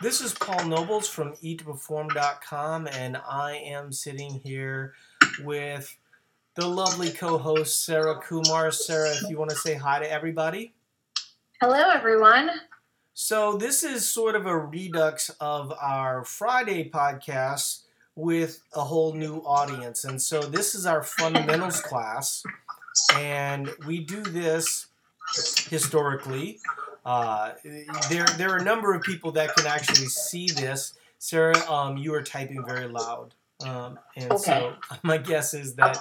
This is Paul Nobles from eattoperform.com, and I am sitting here with the lovely co-host Sarah Kumar. Sarah, if you want to say hi to everybody. Hello, everyone. So this is sort of a redux of our Friday podcast with a whole new audience, and so this is our fundamentals class, and we do this historically. Uh, there, there are a number of people that can actually see this. Sarah, um, you are typing very loud, um, and Okay. so my guess is that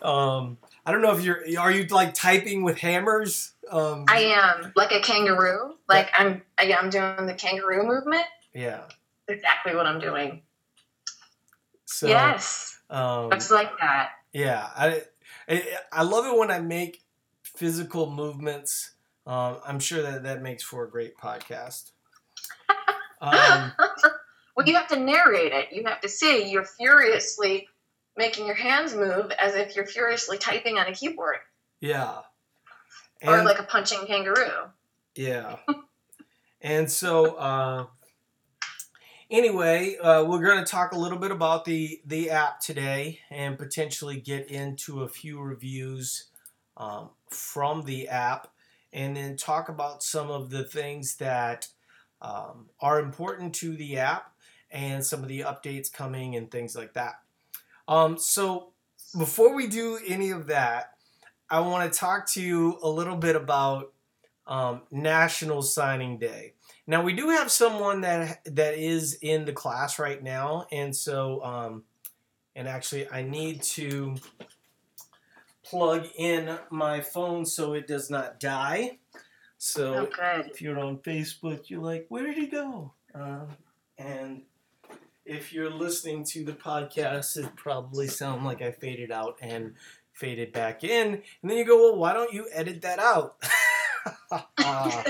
um, I don't know if you're are you like typing with hammers? Um, I am like a kangaroo. Like I'm, I, I'm doing the kangaroo movement. yeah. Exactly what I'm doing. So yes, um, it's like that. Yeah, I, I I love it when I make physical movements. Um, I'm sure that that makes for a great podcast. Um, well, you have to narrate it. You have to say you're furiously making your hands move as if you're furiously typing on a keyboard, yeah, or like a punching kangaroo. yeah, and so uh, anyway, uh, we're going to talk a little bit about the the app today and potentially get into a few reviews um, from the app, and then talk about some of the things that um, are important to the app and some of the updates coming and things like that. Um, so before we do any of that, I want to talk to you a little bit about um, National Signing Day. Now we do have someone that that is in the class right now, and so um, and actually I need to plug in my phone so it does not die. So Oh, if you're on Facebook, you're like, where did he go? Um, and if you're listening to the podcast, it probably sound like I faded out and faded back in. And then you go, well, why don't you edit that out? Uh,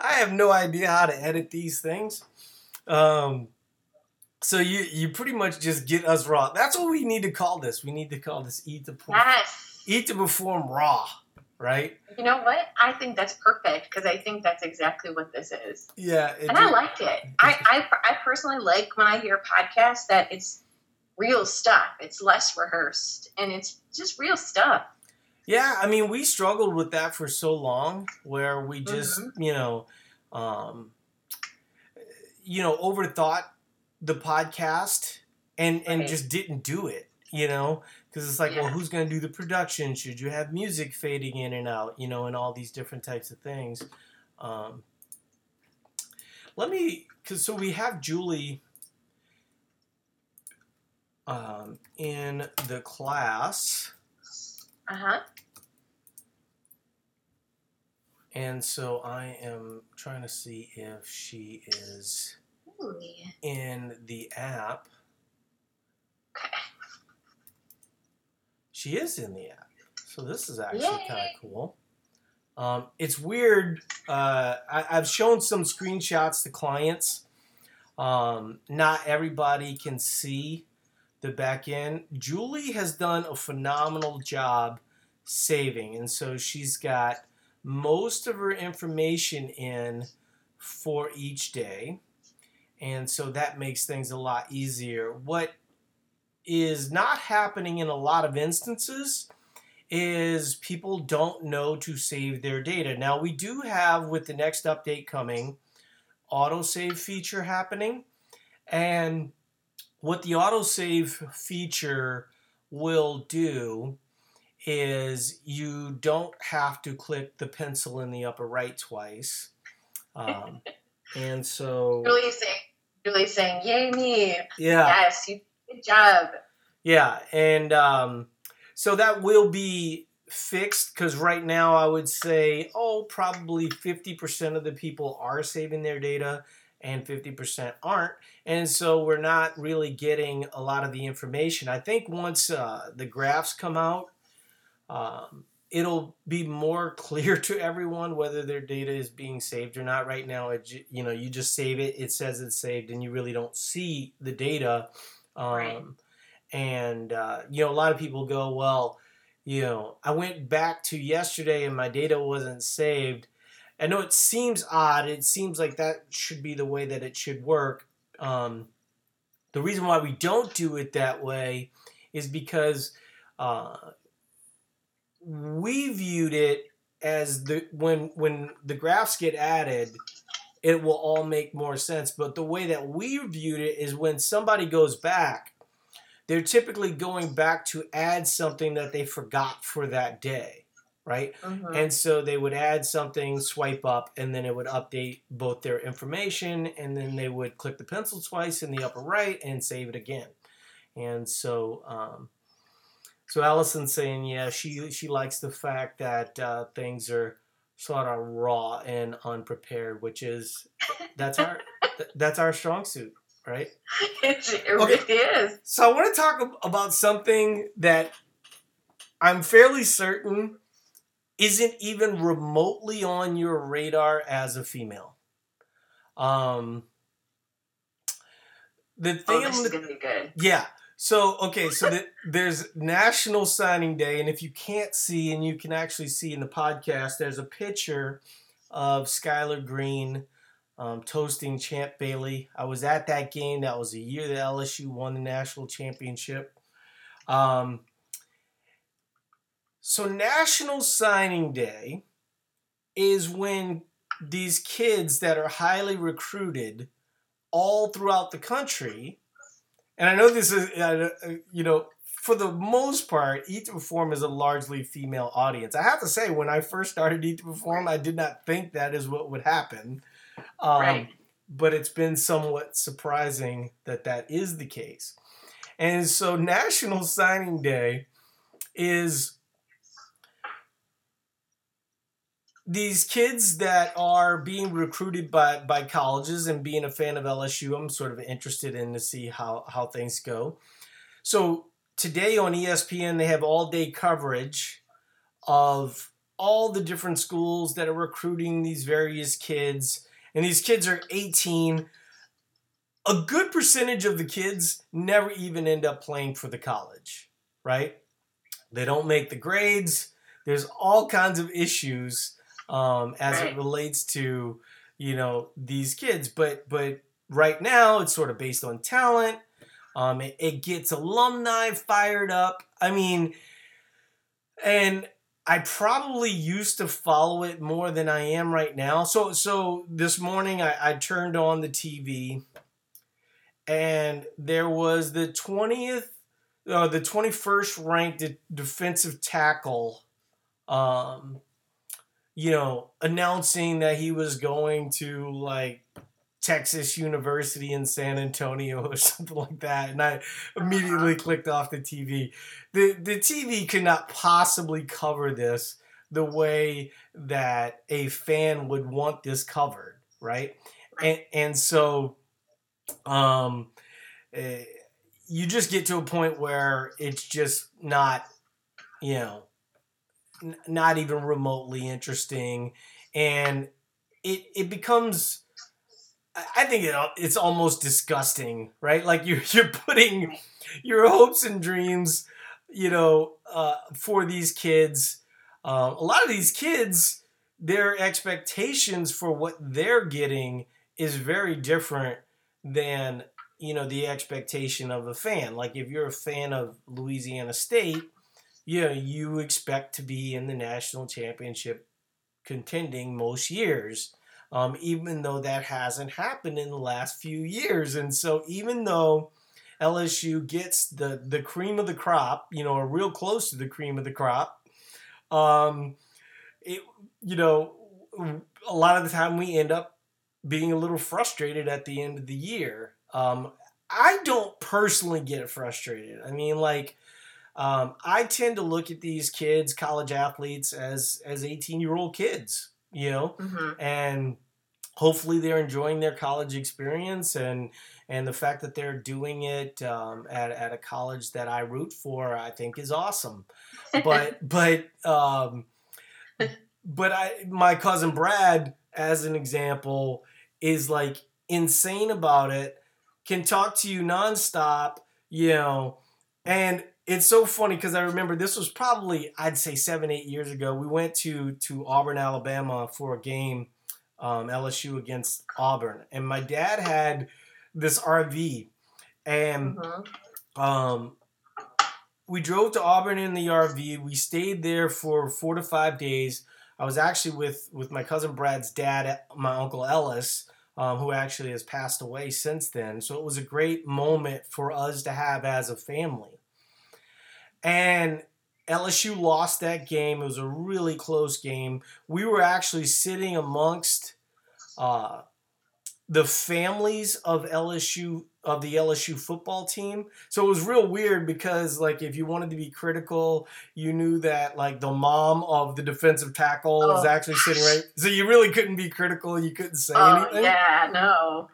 I have no idea how to edit these things. Um, so you you pretty much just get us raw. That's what we need to call this. We need to call this eat to perform, yes. Eat to perform raw, right? You know what? I think that's perfect because I think that's exactly what this is. Yeah. and I liked it. I, I, I personally like when I hear podcasts that it's real stuff. It's less rehearsed and it's just real stuff. Yeah, I mean, we struggled with that for so long, where we just, Mm-hmm. you know, um, you know, overthought the podcast and and Right. just didn't do it, you know, because it's like, well, who's going to do the production? Should you have music fading in and out, you know, and all these different types of things. Um, let me, because so we have Julie um, in the class. Uh huh. And so I am trying to see if she is in the app. She is in the app. So this is actually kind of cool. Um, it's weird. Uh, I, I've shown some screenshots to clients. Um, not everybody can see the back end. Julie has done a phenomenal job saving. And so she's got most of her information in for each day. And so that makes things a lot easier. What is not happening in a lot of instances is people don't know to save their data. Now, we do have with the next update coming autosave feature happening. And what the autosave feature will do is you don't have to click the pencil in the upper right twice. Um, and so, Julie's saying, Julie's saying, "Yay me! yeah. Yes, you good job." Yeah, and um, so that will be fixed because right now I would say, oh, probably 50% of the people are saving their data and 50% aren't. And so we're not really getting a lot of the information. I think once uh, the graphs come out, um, it'll be more clear to everyone whether their data is being saved or not. Right now, it, you know, you just save it, it says it's saved, and you really don't see the data. Um, Right. And, uh, you know, a lot of people go, well, you know, I went back to yesterday and my data wasn't saved. I know it seems odd. It seems like that should be the way that it should work. Um, the reason why we don't do it that way is because uh, we viewed it as the when when the graphs get added, it will all make more sense. But the way that we viewed it is when somebody goes back, they're typically going back to add something that they forgot for that day right? Mhm. And so they would add something, swipe up, and then it would update both their information, and then they would click the pencil twice in the upper right and save it again. And so, um, so Allison's saying, yeah, she she likes the fact that uh, things are sort of raw and unprepared, which is that's our that's our strong suit, right? It Okay. really is. So I want to talk about something that I'm fairly certain isn't even remotely on your radar as a female. Um, the thing Oh, I'm this is gonna- gonna be good. yeah. So okay, so the, there's National Signing Day, and if you can't see, and you can actually see in the podcast, there's a picture of Skyler Green um, toasting Champ Bailey. I was at that game. That was the year that LSU won the national championship. Um, so National Signing Day is when these kids that are highly recruited all throughout the country and I know this is, uh, you know, for the most part, Eat to Perform is a largely female audience. I have to say, when I first started Eat to Perform, I did not think that is what would happen. Um, Right. But it's been somewhat surprising that that is the case. And so National Signing Day is these kids that are being recruited by, by colleges and being a fan of LSU, I'm sort of interested in to see how, how things go. So today on ESPN, they have all day coverage of all the different schools that are recruiting these various kids. And these kids are 18. A good percentage of the kids never even end up playing for the college, right? They don't make the grades. There's all kinds of issues um, as it relates to you know these kids. But but right now it's sort of based on talent. Um, it, it gets alumni fired up. I mean, and I probably used to follow it more than I am right now. So so this morning I, I turned on the TV, and there was the twentieth, uh, the twenty first ranked defensive tackle. Um, you know, announcing that he was going to like Texas University in San Antonio or something like that, and I immediately clicked off the TV. the The TV could not possibly cover this the way that a fan would want this covered, right? And and so, um, eh, you just get to a point where it's just not, you know, n- not even remotely interesting, and it it becomes. I think it, it's almost disgusting, right? Like you're you're putting your hopes and dreams, you know, uh, for these kids. Um, a lot of these kids, their expectations for what they're getting is very different than you know the expectation of a fan. Like if you're a fan of Louisiana State, you you expect to be in the national championship contending most years, um, even though that hasn't happened in the last few years. And so, even though LSU gets the the cream of the crop, you know, or real close to the cream of the crop, um, it you know, a lot of the time we end up being a little frustrated at the end of the year. Um, I don't personally get frustrated. I mean, like. Um, I tend to look at these kids, college athletes, as as eighteen year old kids, you know, hmm and hopefully they're enjoying their college experience and and the fact that they're doing it um, at at a college that I root for, I think is awesome. But but um, but I my cousin Brad, as an example, is like insane about it. Can talk to you nonstop, you know, and it's so funny because I remember this was probably I'd say seven eight years ago. We went to to Auburn, Alabama for a game, um, LSU against Auburn, and my dad had this RV, and Mhm. um, we drove to Auburn in the RV. We stayed there for four to five days. I was actually with with my cousin Brad's dad, my uncle Ellis, um, who actually has passed away since then. So it was a great moment for us to have as a family. And LSU lost that game. It was a really close game. We were actually sitting amongst uh, the families of LSU of the LSU football team. So it was real weird because like if you wanted to be critical, you knew that like the mom of the defensive tackle was Oh. actually sitting right. So you really couldn't be critical. You couldn't say Oh anything. yeah, no.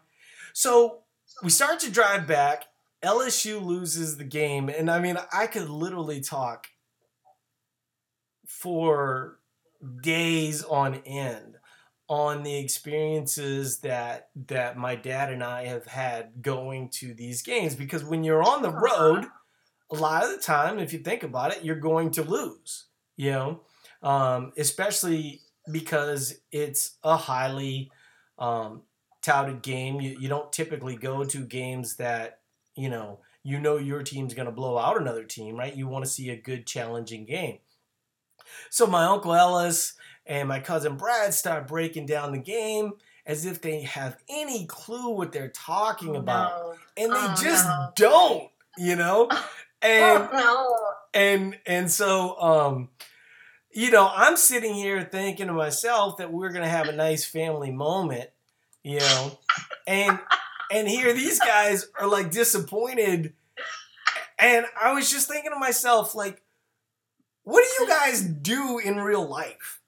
So we start to drive back. LSU loses the game, and I mean, I could literally talk for days on end on the experiences that that my dad and I have had going to these games because when you're on the road a lot of the time if you think about it you're going to lose you know? Um, especially because it's a highly um, touted game. You, you don't typically go to games that you know you know your team's going to blow out another team right? You want to see a good challenging game. So my uncle ellis and my cousin brad start breaking down the game as if they have any clue what they're talking Oh, about no. and they Oh, just no. don't you know? And oh and and so um you know i'm sitting here thinking to myself that we're gonna have a nice family moment you know? And and here these guys are like disappointed. And i was just thinking to myself like what do you guys do in real life?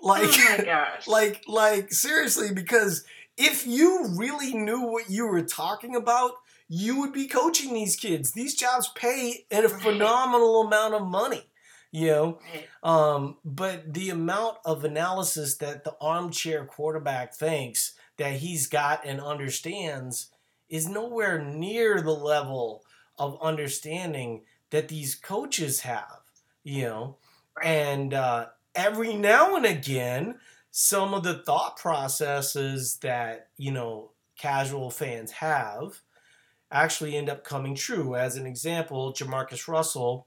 Like oh like like seriously because if you really knew what you were talking about you would be coaching these kids. These jobs pay a phenomenal amount of money you know? Um, but the amount of analysis that the armchair quarterback thinks that he's got and understands is nowhere near the level of understanding that these coaches have you know? And uh, every now and again some of the thought processes that you know casual fans have actually end up coming true. As an example jamarcus russell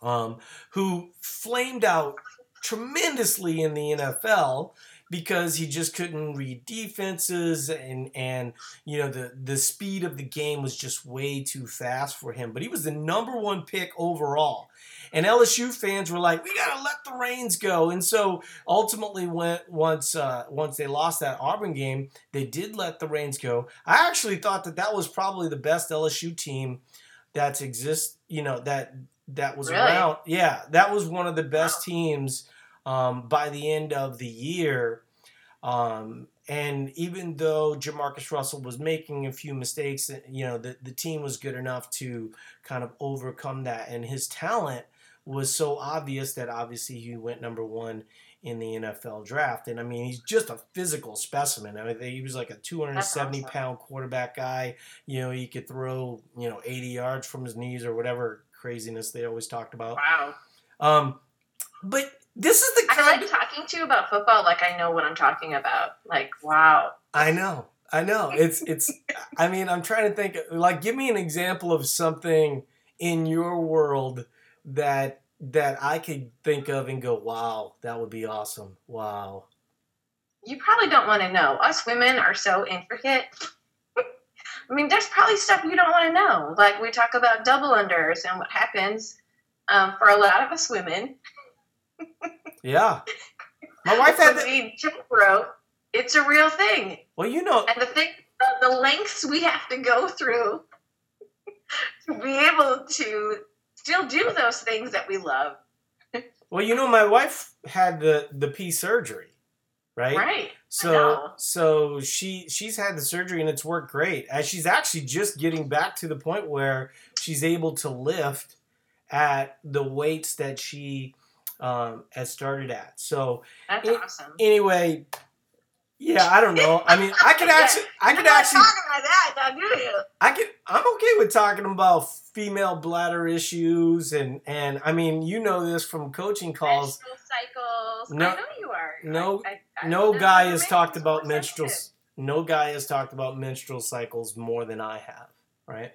um, who flamed out tremendously in the nfl because he just couldn't read defenses and and you know the the speed of the game was just way too fast for him but he was the number one pick overall and LSU fans were like, "We gotta let the reins go." And so ultimately, when once uh, once they lost that Auburn game, they did let the reins go. I actually thought that that was probably the best LSU team that's exist. You know that that was Really? around. Yeah, that was one of the best teams um, by the end of the year. Um, and even though Jamarcus Russell was making a few mistakes, you know the the team was good enough to kind of overcome that, and his talent was so obvious that obviously he went number one in the NFL draft. And I mean, he's just a physical specimen. I mean, he was like a 270 awesome. pound quarterback guy. You know, he could throw, you know, 80 yards from his knees or whatever craziness they always talked about. Wow. Um, but this is the I kind like talking to you about football like I know what I'm talking about. Like, wow. I know. I know. It's it's I mean, I'm trying to think like give me an example of something in your world that that I could think of and go, "Wow, that would be awesome." Wow. You probably don't want to know. Us women are so intricate. I mean, there's probably stuff you don't want to know. Like we talk about double unders and what happens um, for a lot of us women. Yeah. My wife had we jump it's a real thing. Well, you know, And the thing, the, the lengths we have to go through to be able to still do those things that we love. well, you know my wife had the the P surgery, right? Right. So so she she's had the surgery and it's worked great. As she's actually just getting back to the point where she's able to lift at the weights that she um, has started at. So That's It- awesome. anyway, Yeah, I don't know. I mean, I could actually, I could actually, talking about that, do you? I could. I'm okay with talking about female bladder issues, and and I mean, you know this from coaching calls. Menstrual cycles. No- I know you are. no- I, I, I No guy has talked about menstrual. No guy has talked about menstrual cycles more than I have. Right?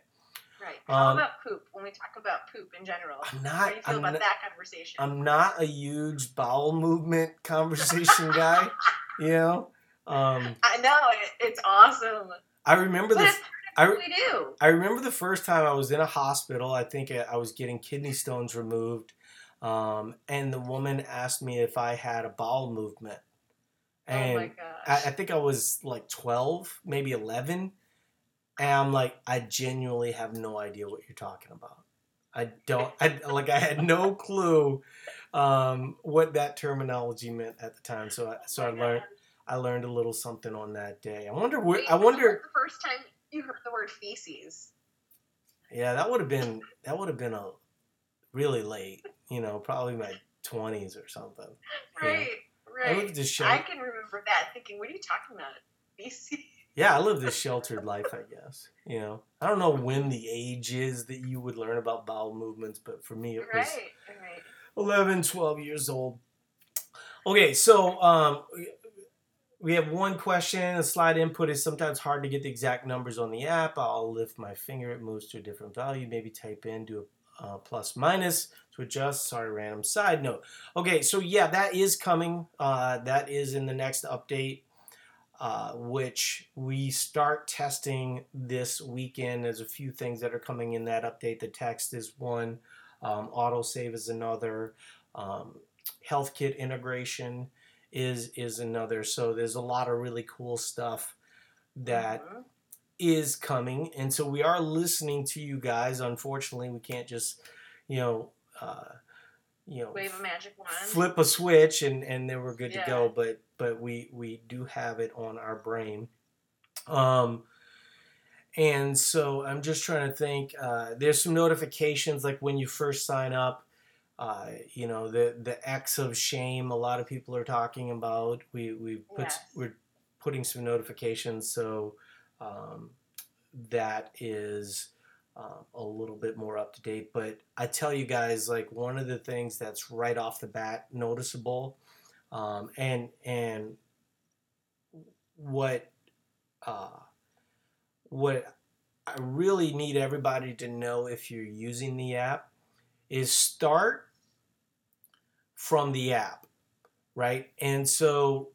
Right. How Um, about poop? When we talk about poop in general, I'm not, how do you feel I'm about not, that conversation? I'm not a huge bowel movement conversation guy. You know. Um, I know it, it's awesome, I remember but the. it's I, we do. I remember the first time I was in a hospital. I think I I was getting kidney stones removed, um, and the woman asked me if I had a bowel movement, oh my and gosh. I, I think I was like twelve, maybe eleven, and I'm like, I genuinely have no idea what you're talking about. I don't. I like. I had no clue um, what that terminology meant at the time. So, I, so I learned. I learned a little something on that day. I wonder where. I wonder. the first time you heard the word feces. Yeah, that would have been that would have been a really late. You know, probably my twenties or something. Right, I right. lived I can remember that thinking, what are you talking about? Feces? Yeah, I lived this sheltered life. I guess. You know, I don't know when the age is that you would learn about bowel movements, but for me, it was Right, right. 11, 12 years old. Okay, so um, we have one question. A slide input is sometimes hard to get the exact numbers on the app. I'll lift my finger, it moves to a different value. Maybe type in, do a uh, plus minus to adjust. Sorry, random side note. Okay, so yeah, that is coming. Uh, that is in the next update. Uh, which we start testing this weekend. There's a few things that are coming in that update. The text is one, um, autosave is another, um, health kit integration is is another. So there's a lot of really cool stuff that Mhm. is coming, and so we are listening to you guys. Unfortunately, we can't just you know uh, you know wave a magic wand. flip a switch and and then we're good Yeah. to go. But but we we do have it on our brain. Um, and so I'm just trying to think. Uh, there's some notifications like when you first sign up. Uh, you know the the X of shame. A lot of people are talking about. We we put Yes. we're putting some notifications so um, that is um, a little bit more up to date. But I tell you guys, like one of the things that's right off the bat noticeable, um, and and what uh, what I really need everybody to know if you're using the app is start from the app, right? And so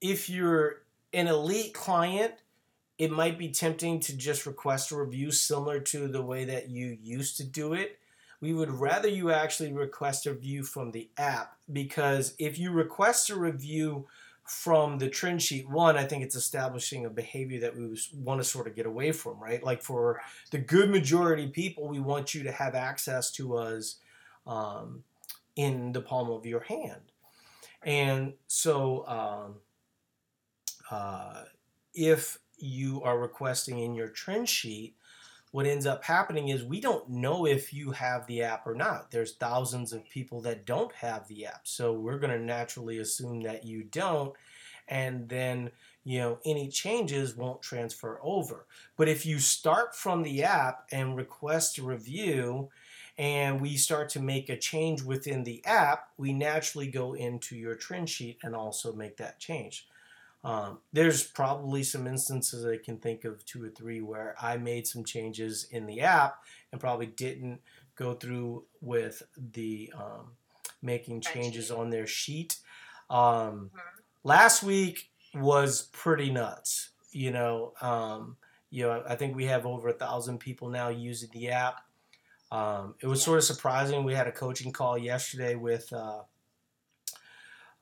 if you're an elite client, it might be tempting to just request a review similar to the way that you used to do it. We would rather you actually request a review from the app because if you request a review from the trend sheet, one, I think it's establishing a behavior that we want to sort of get away from, right? Like for the good majority of people, we want you to have access to us um, in the palm of your hand. And so, um, uh, if you are requesting in your trend sheet, what ends up happening is we don't know if you have the app or not. There's thousands of people that don't have the app. So we're going to naturally assume that you don't. And then, you know, any changes won't transfer over. But if you start from the app and request a review, and we start to make a change within the app, we naturally go into your trend sheet and also make that change. Um, there's probably some instances I can think of two or three where I made some changes in the app and probably didn't go through with the um, making changes on their sheet. Um, last week was pretty nuts. You know, um, you know, I think we have over a thousand people now using the app. Um, it was sort of surprising. We had a coaching call yesterday with uh,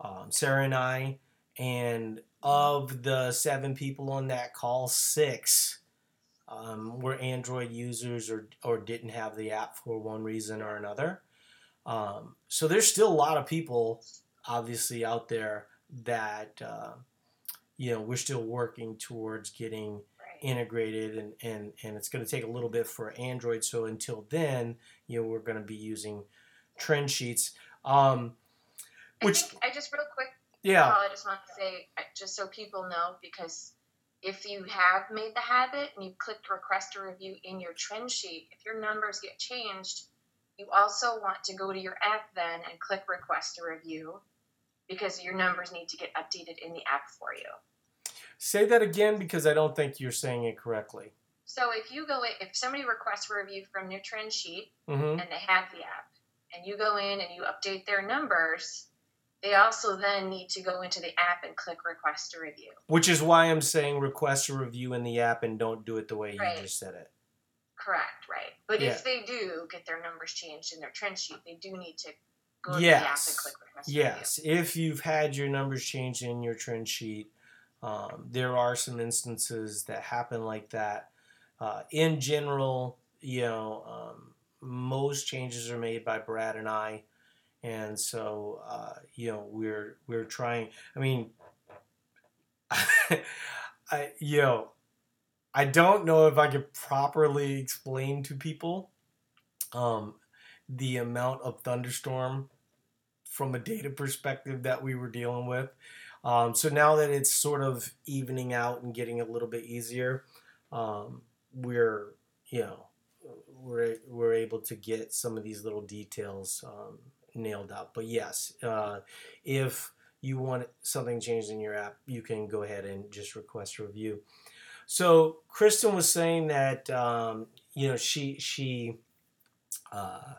um, Sarah and I, and of the seven people on that call, six um, were Android users or, or didn't have the app for one reason or another. Um, so there's still a lot of people, obviously, out there that uh, you know we're still working towards getting integrated and, and, and it's going to take a little bit for Android. So until then, you know, we're going to be using trend sheets. Um, I which I just real quick Yeah. Paul, I just want to say, just so people know, because if you have made the habit and you clicked request a review in your trend sheet, if your numbers get changed, you also want to go to your app then and click request a review because your numbers need to get updated in the app for you. Say that again because I don't think you're saying it correctly. So if you go in, if somebody requests a review from your trend sheet Mm-hmm. and they have the app, and you go in and you update their numbers, they also then need to go into the app and click request a review. Which is why I'm saying request a review in the app and don't do it the way Right. you just said it. Correct, right. But Yeah. if they do get their numbers changed in their trend sheet, they do need to go to the app and Yes. click request a review. Yes. If you've had your numbers changed in your trend sheet, um, there are some instances that happen like that. Uh, in general, you know, um, most changes are made by Brad and I, and so uh, you know we're we're trying. I mean, I you know, I don't know if I could properly explain to people um, the amount of thunderstorm from a data perspective that we were dealing with. Um, so now that it's sort of evening out and getting a little bit easier, um, we're you know we're we're able to get some of these little details um, nailed out. But yes, uh, if you want something changed in your app, you can go ahead and just request a review. So Kristen was saying that um, you know she she uh,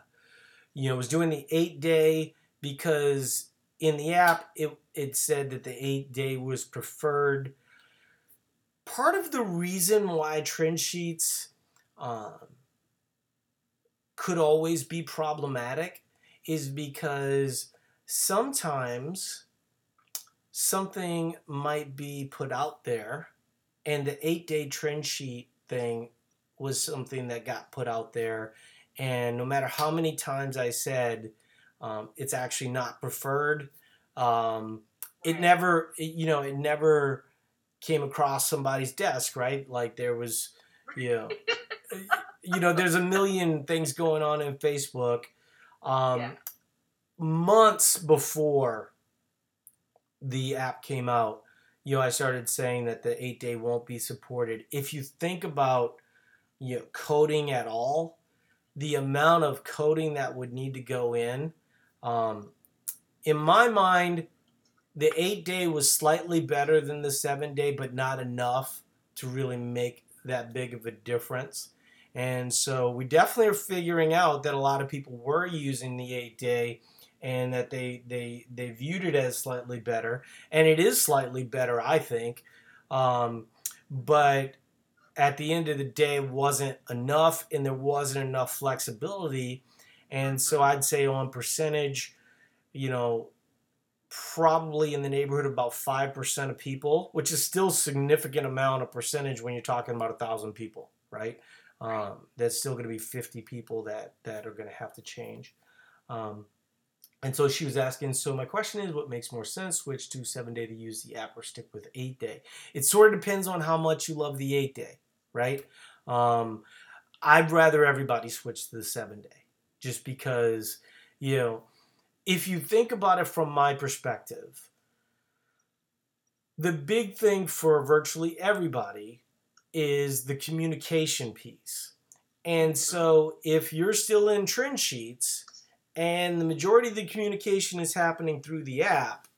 you know was doing the eight day because in the app it it said that the eight day was preferred. Part of the reason why trend sheets um, could always be problematic is because sometimes something might be put out there and the eight day trend sheet thing was something that got put out there. And no matter how many times i said um, it's actually not preferred um, it never it, you know it never came across somebody's desk right? Like there was you know you know there's a million things going on in facebook um, Yeah. months before the app came out you know i started saying that the eight day won't be supported if you think about you know coding at all the amount of coding that would need to go in um, in my mind the eight day was slightly better than the seven day but not enough to really make that big of a difference and so we definitely are figuring out that a lot of people were using the eight day and that they they they viewed it as slightly better. And it is slightly better i think. Um, but at the end of the day wasn't enough and there wasn't enough flexibility. And so i'd say on percentage you know probably in the neighborhood of about 5% of people which is still significant amount of percentage when you're talking about a thousand people right um, that's still going to be 50 people that that are going to have to change. Um, and so she was asking so my question is what makes more sense switch to seven day to use the app or stick with eight day? It sort of depends on how much you love the eight day right? Um, i'd rather everybody switch to the seven day just because you know if you think about it from my perspective the big thing for virtually everybody is the communication piece. And so if you're still in trend sheets and the majority of the communication is happening through the app,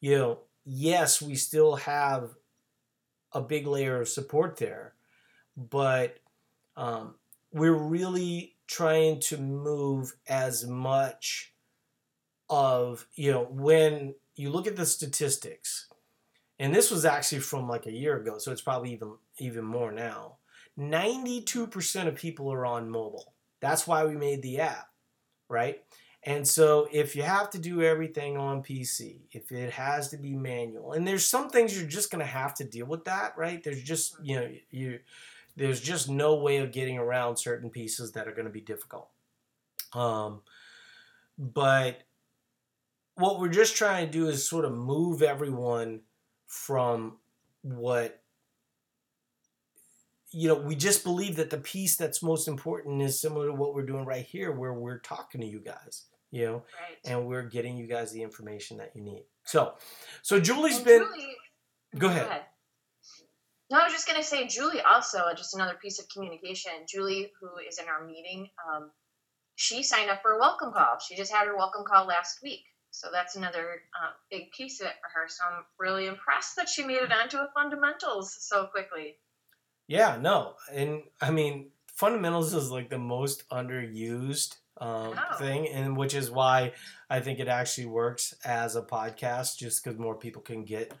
you know, yes, we still have a big layer of support there, but um, we're really trying to move as much of, you know, when you look at the statistics, and this was actually from like a year ago, so it's probably even even more now. 92% of people are on mobile. That's why we made the app, right? And so if you have to do everything on PC, if it has to be manual, and there's some things you're just going to have to deal with that, right? There's just, you know, you there's just no way of getting around certain pieces that are going to be difficult. Um but what we're just trying to do is sort of move everyone from what you know, we just believe that the piece that's most important is similar to what we're doing right here, where we're talking to you guys, you know, Right. and we're getting you guys the information that you need. So, so Julie's And been. Julie, go ahead. No, I was just going to say, Julie also, just another piece of communication. Julie, who is in our meeting, um, she signed up for a welcome call. She just had her welcome call last week. So that's another uh, big piece of it for her. So I'm really impressed that she made it onto a fundamentals so quickly. Yeah, no, and I mean fundamentals is like the most underused um, Oh. thing, and which is why I think it actually works as a podcast, just because more people can get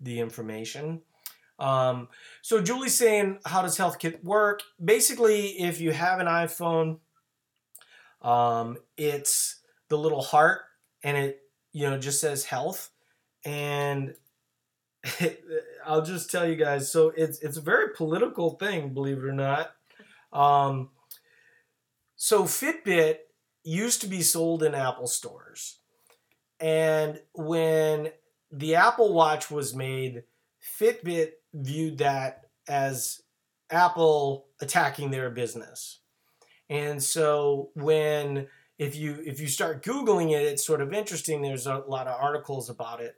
the information. Um, so Julie's saying, how does HealthKit work? Basically, if you have an iPhone, um, it's the little heart, and it you know just says health, and I'll just tell you guys. So it's it's a very political thing, believe it or not. Um, so Fitbit used to be sold in Apple stores, and when the Apple Watch was made, Fitbit viewed that as Apple attacking their business. And so when if you if you start googling it, it's sort of interesting. There's a lot of articles about it.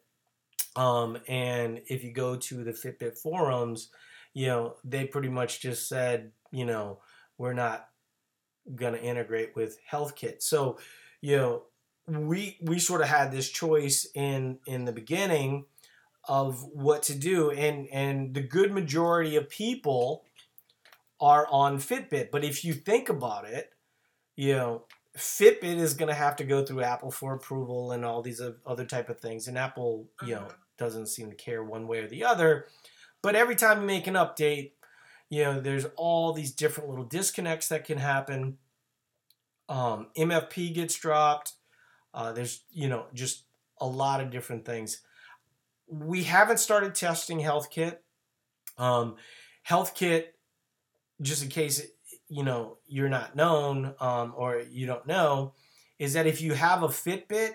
Um, and if you go to the Fitbit forums, you know, they pretty much just said, you know, we're not going to integrate with HealthKit. So, you know, we we sort of had this choice in in the beginning of what to do and and the good majority of people are on Fitbit. But if you think about it, you know, Fitbit is going to have to go through Apple for approval and all these other type of things. And Apple, you know, Mhm. Doesn't seem to care one way or the other. But every time you make an update, you know, there's all these different little disconnects that can happen. Um, MFP gets dropped. Uh, there's, you know, just a lot of different things. We haven't started testing HealthKit. Um, HealthKit, just in case you know you're not known um, or you don't know, is that if you have a Fitbit,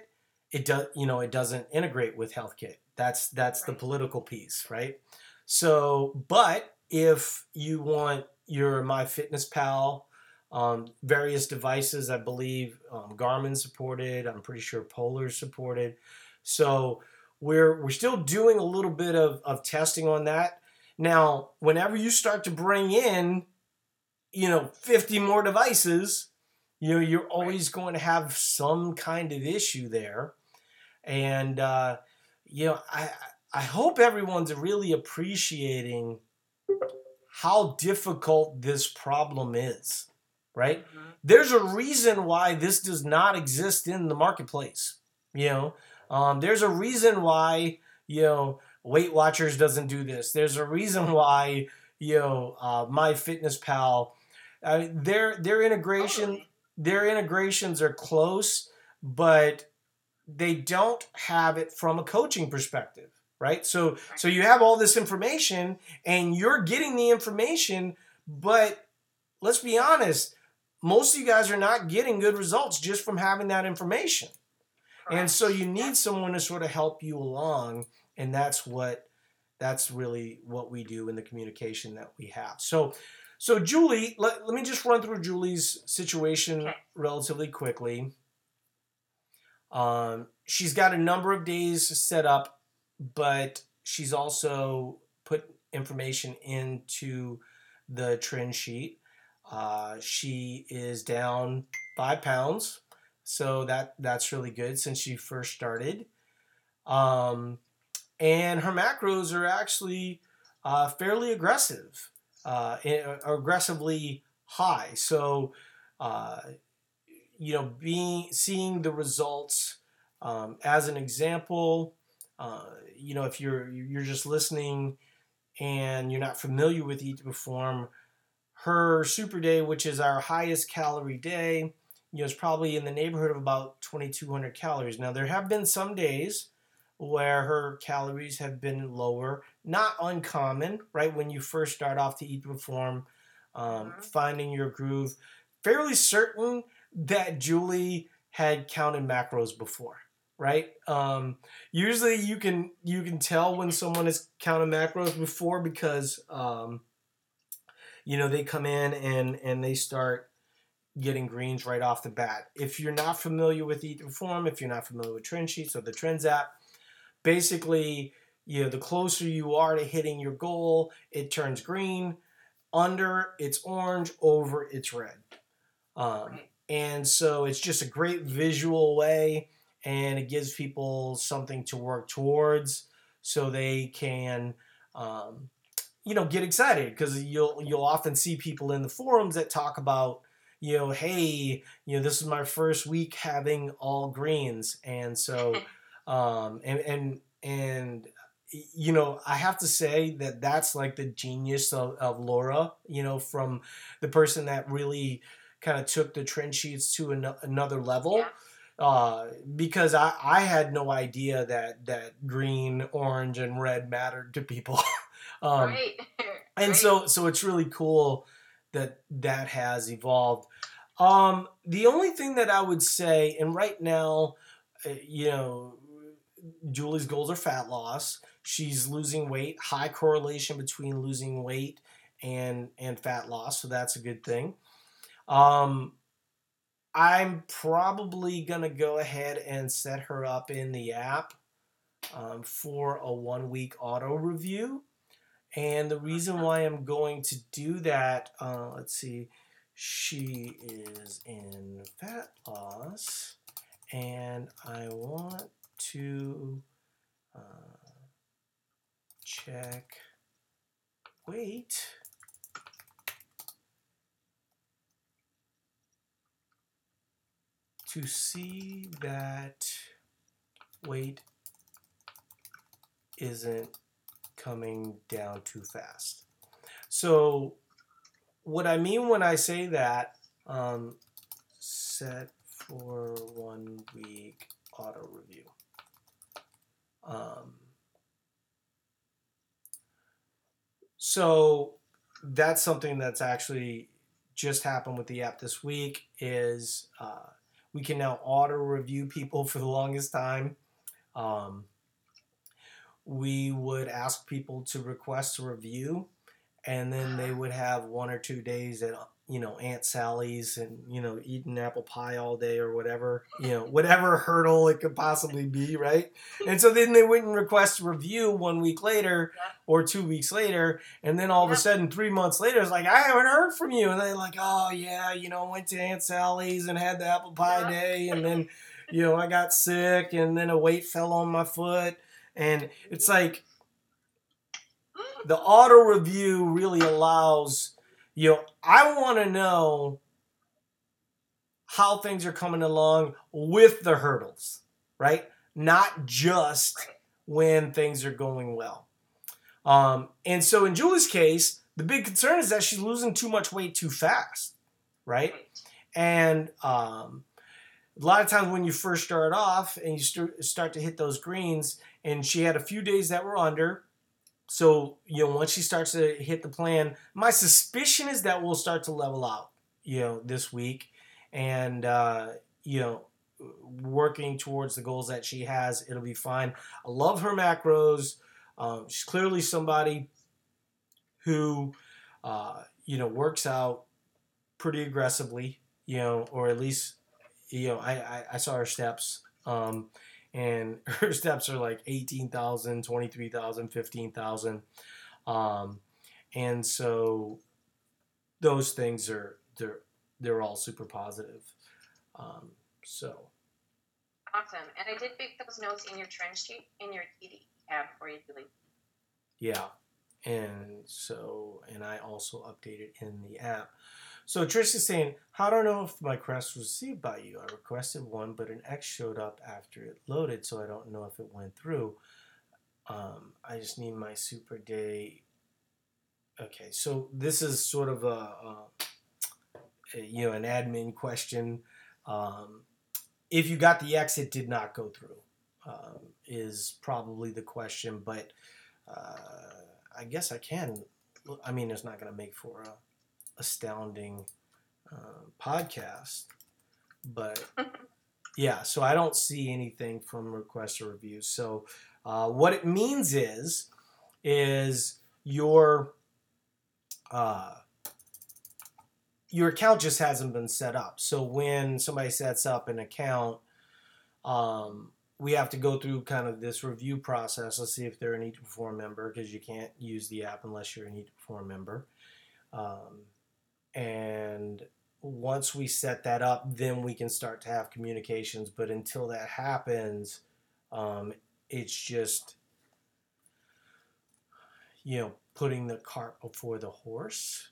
it does you know it doesn't integrate with HealthKit. That's that's the political piece, right? So, but if you want your MyFitnessPal, um, various devices, I believe um, Garmin supported. I'm pretty sure Polar supported. So we're we're still doing a little bit of, of testing on that. Now, whenever you start to bring in, you know, 50 more devices, you know, you're always going to have some kind of issue there. And uh, you know, I I hope everyone's really appreciating how difficult this problem is, right? Mhm. There's a reason why this does not exist in the marketplace. You know, um, there's a reason why you know Weight Watchers doesn't do this. There's a reason why you know uh, My Fitness Pal. Uh, their their integration Totally. their integrations are close, but they don't have it from a coaching perspective, right? So so you have all this information and you're getting the information, but let's be honest, most of you guys are not getting good results just from having that information. And so you need someone to sort of help you along, and that's what that's really what we do in the communication that we have. So so Julie, let, let me just run through Julie's situation Okay. relatively quickly. Um, she's got a number of days set up, but she's also put information into the trend sheet. Uh, she is down five pounds, so that that's really good since she first started. Um, and her macros are actually uh, fairly aggressive, uh, aggressively high. So, uh, you know, being seeing the results um, as an example, uh, you know, if you're you're just listening and you're not familiar with Eat to Perform, her super day, which is our highest calorie day, you know, is probably in the neighborhood of about 2,200 calories. Now, there have been some days where her calories have been lower, not uncommon, right? When you first start off to Eat to Perform, um, Mhm. finding your groove. Fairly certain that Julie had counted macros before, right? Um, usually you can you can tell when someone has counted macros before because um, you know they come in and and they start getting greens right off the bat. If you're not familiar with Eat Perform, if you're not familiar with Trend Sheets or the Trends app, basically, you know, the closer you are to hitting your goal, it turns green. Under, it's orange. Over, it's red. Um, Right. And so it's just a great visual way, and it gives people something to work towards, so they can, um, you know, get excited. Because you'll you'll often see people in the forums that talk about, you know, hey, you know, this is my first week having all greens, and so, um, and and and you know, I have to say that that's like the genius of, of Laura, you know, from the person that really kind of took the trend sheets to an, another level. Yeah. Uh, because I, I had no idea that, that green, orange, and red mattered to people. um, right. and Right. so so it's really cool that that has evolved um the only thing that i would say and right now uh, you know julie's goals are fat loss she's losing weight high correlation between losing weight and and fat loss so that's a good thing um i'm probably gonna go ahead and set her up in the app um, for a one week auto review and the reason why I'm going to do that, uh, let's see, she is in fat loss, and I want to uh, check weight. To see that weight isn't coming down too fast. So, what I mean when I say that, um, set for one week auto review. Um, so that's something that's actually just happened with the app this week. Is uh, we can now auto review people for the longest time. Um, we would ask people to request a review and then they would have one or two days at you know aunt sally's and you know eating apple pie all day or whatever you know whatever hurdle it could possibly be right and so then they wouldn't request a review one week later Yeah. or two weeks later and then all of a sudden three months later it's like i haven't heard from you and they're like oh yeah you know went to aunt sally's and had the apple pie Yeah. day and then you know i got sick and then a weight fell on my foot and it's like the auto review really allows you know i want to know how things are coming along with the hurdles right not just when things are going well um, and so in julie's case the big concern is that she's losing too much weight too fast right and um, a lot of times when you first start off and you st- start to hit those greens, and she had a few days that were under. So, you know, once she starts to hit the plan, my suspicion is that we'll start to level out, you know, this week. And, uh, you know, working towards the goals that she has, it'll be fine. I love her macros. Um, she's clearly somebody who, uh, you know, works out pretty aggressively, you know, or at least, you know, I, I, I saw her steps. Um, and her steps are like 18,000, 23,000, 15,000. Um, and so those things are, they're, they're all super positive. Um, so Awesome. And I did make those notes in your trend sheet in your TD tab for you, Julie. Yeah. And so, and I also updated in the app. So Trish is saying, I know if my request was received by you? I requested one, but an X showed up after it loaded, so I don't know if it went through. Um, I just need my super day. Okay, so this is sort of a, a, a you know an admin question. Um, if you got the X, it did not go through. Um, is probably the question, but uh, I guess I can. I mean, it's not going to make for a astounding uh, podcast, but yeah. So I don't see anything from request or reviews. So uh, what it means is, is your uh, your account just hasn't been set up. So when somebody sets up an account, um, we have to go through kind of this review process. Let's see if they're an Eat to Perform member because you can't use the app unless you're an Eat to Perform member. Um, and once we set that up, then we can start to have communications. But until that happens, um, it's just you know putting the cart before the horse.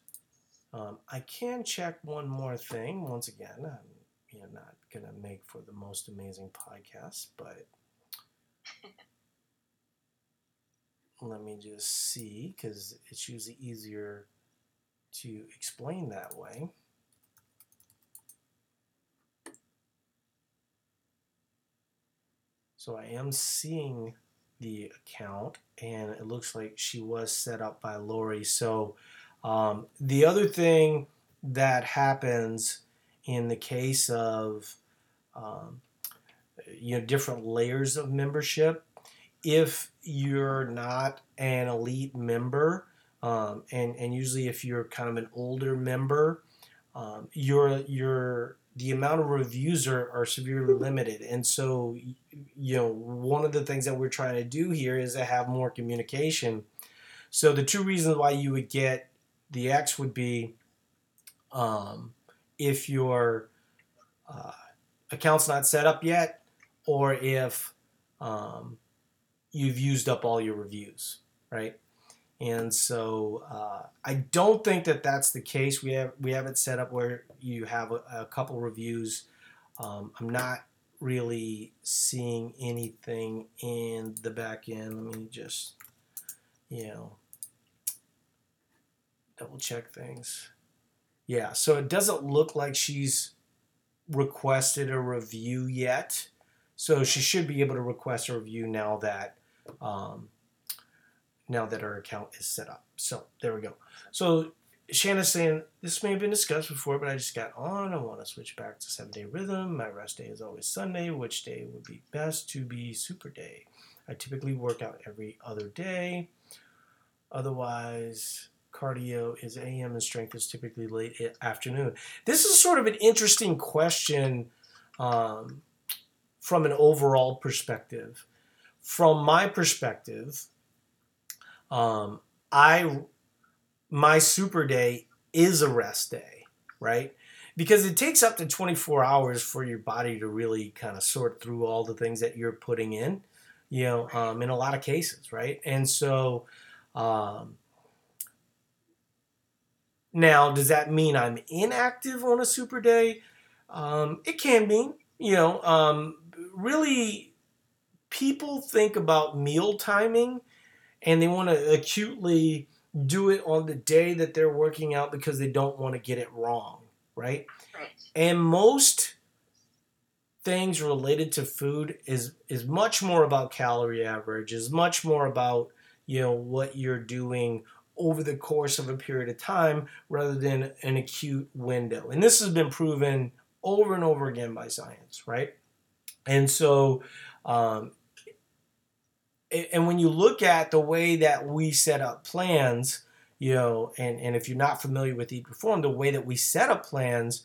Um, I can check one more thing. Once again, I'm you know not gonna make for the most amazing podcast, but let me just see because it's usually easier to explain that way. So I am seeing the account, and it looks like she was set up by Lori. So um, the other thing that happens in the case of um, you know different layers of membership, if you're not an elite member, um, and and usually if you're kind of an older member, um, your your the amount of reviews are, are severely limited. And so you know one of the things that we're trying to do here is to have more communication. So the two reasons why you would get the x would be um, if your uh, account's not set up yet or if um, you've used up all your reviews right and so uh, I don't think that that's the case. We have we have it set up where you have a, a couple reviews. Um, I'm not really seeing anything in the back end. Let me just, you know, double check things. Yeah, so it doesn't look like she's requested a review yet. So she should be able to request a review now that um, now that our account is set up. So there we go. So Shanna's saying, this may have been discussed before, but I just got on. I want to switch back to seven day rhythm. My rest day is always Sunday. Which day would be best to be super day? I typically work out every other day. Otherwise, cardio is AM and strength is typically late afternoon. This is sort of an interesting question um, from an overall perspective. From my perspective, um, I my super day is a rest day, right? Because it takes up to 24 hours for your body to really kind of sort through all the things that you're putting in, you know, um, in a lot of cases, right? And so, um, now, does that mean I'm inactive on a super day? Um, it can mean, you know, um, really, people think about meal timing and they want to acutely do it on the day that they're working out because they don't want to get it wrong, right? Right. And most things related to food is is much more about calorie average, is much more about, you know, what you're doing over the course of a period of time rather than an acute window. And this has been proven over and over again by science, right? And so um, and when you look at the way that we set up plans, you know, and, and if you're not familiar with Eat Perform, the way that we set up plans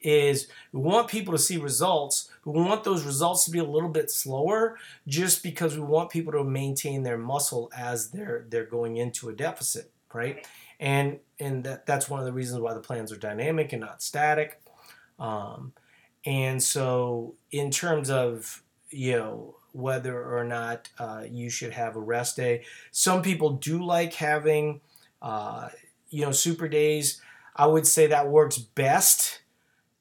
is we want people to see results. We want those results to be a little bit slower just because we want people to maintain their muscle as they're they're going into a deficit, right? And and that, that's one of the reasons why the plans are dynamic and not static. Um, and so in terms of you know whether or not uh, you should have a rest day. Some people do like having, uh, you know, super days. I would say that works best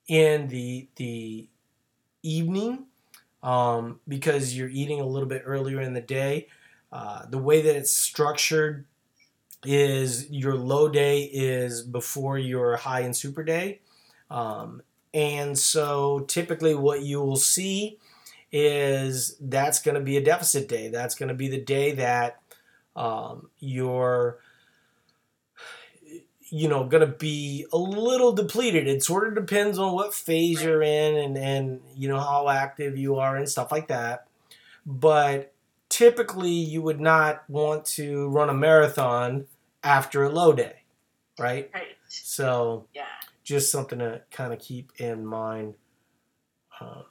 in the the evening um, because you're eating a little bit earlier in the day. Uh, the way that it's structured is your low day is before your high and super day. Um, and so typically what you will see is that's going to be a deficit day. That's going to be the day that um, you're you know going to be a little depleted it sort of depends on what phase you're in and and you know how active you are and stuff like that but typically you would not want to run a marathon after a low day right Right. so Yeah. just something to kind of keep in mind um,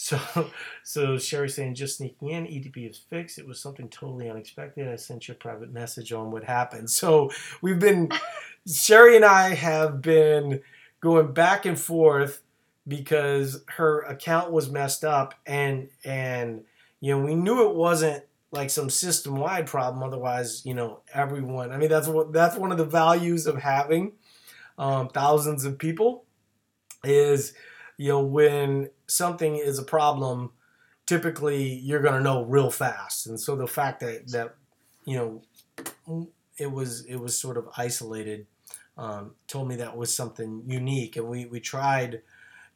So, so Sherry saying just sneaking in, EDP is fixed. It was something totally unexpected. I sent you a private message on what happened. So we've been, Sherry and I have been going back and forth because her account was messed up and and you know we knew it wasn't like some system wide problem. Otherwise, you know everyone. I mean that's what that's one of the values of having um, thousands of people is you know when something is a problem typically you're going to know real fast. And so the fact that that you know it was it was sort of isolated um, told me that was something unique. And we we tried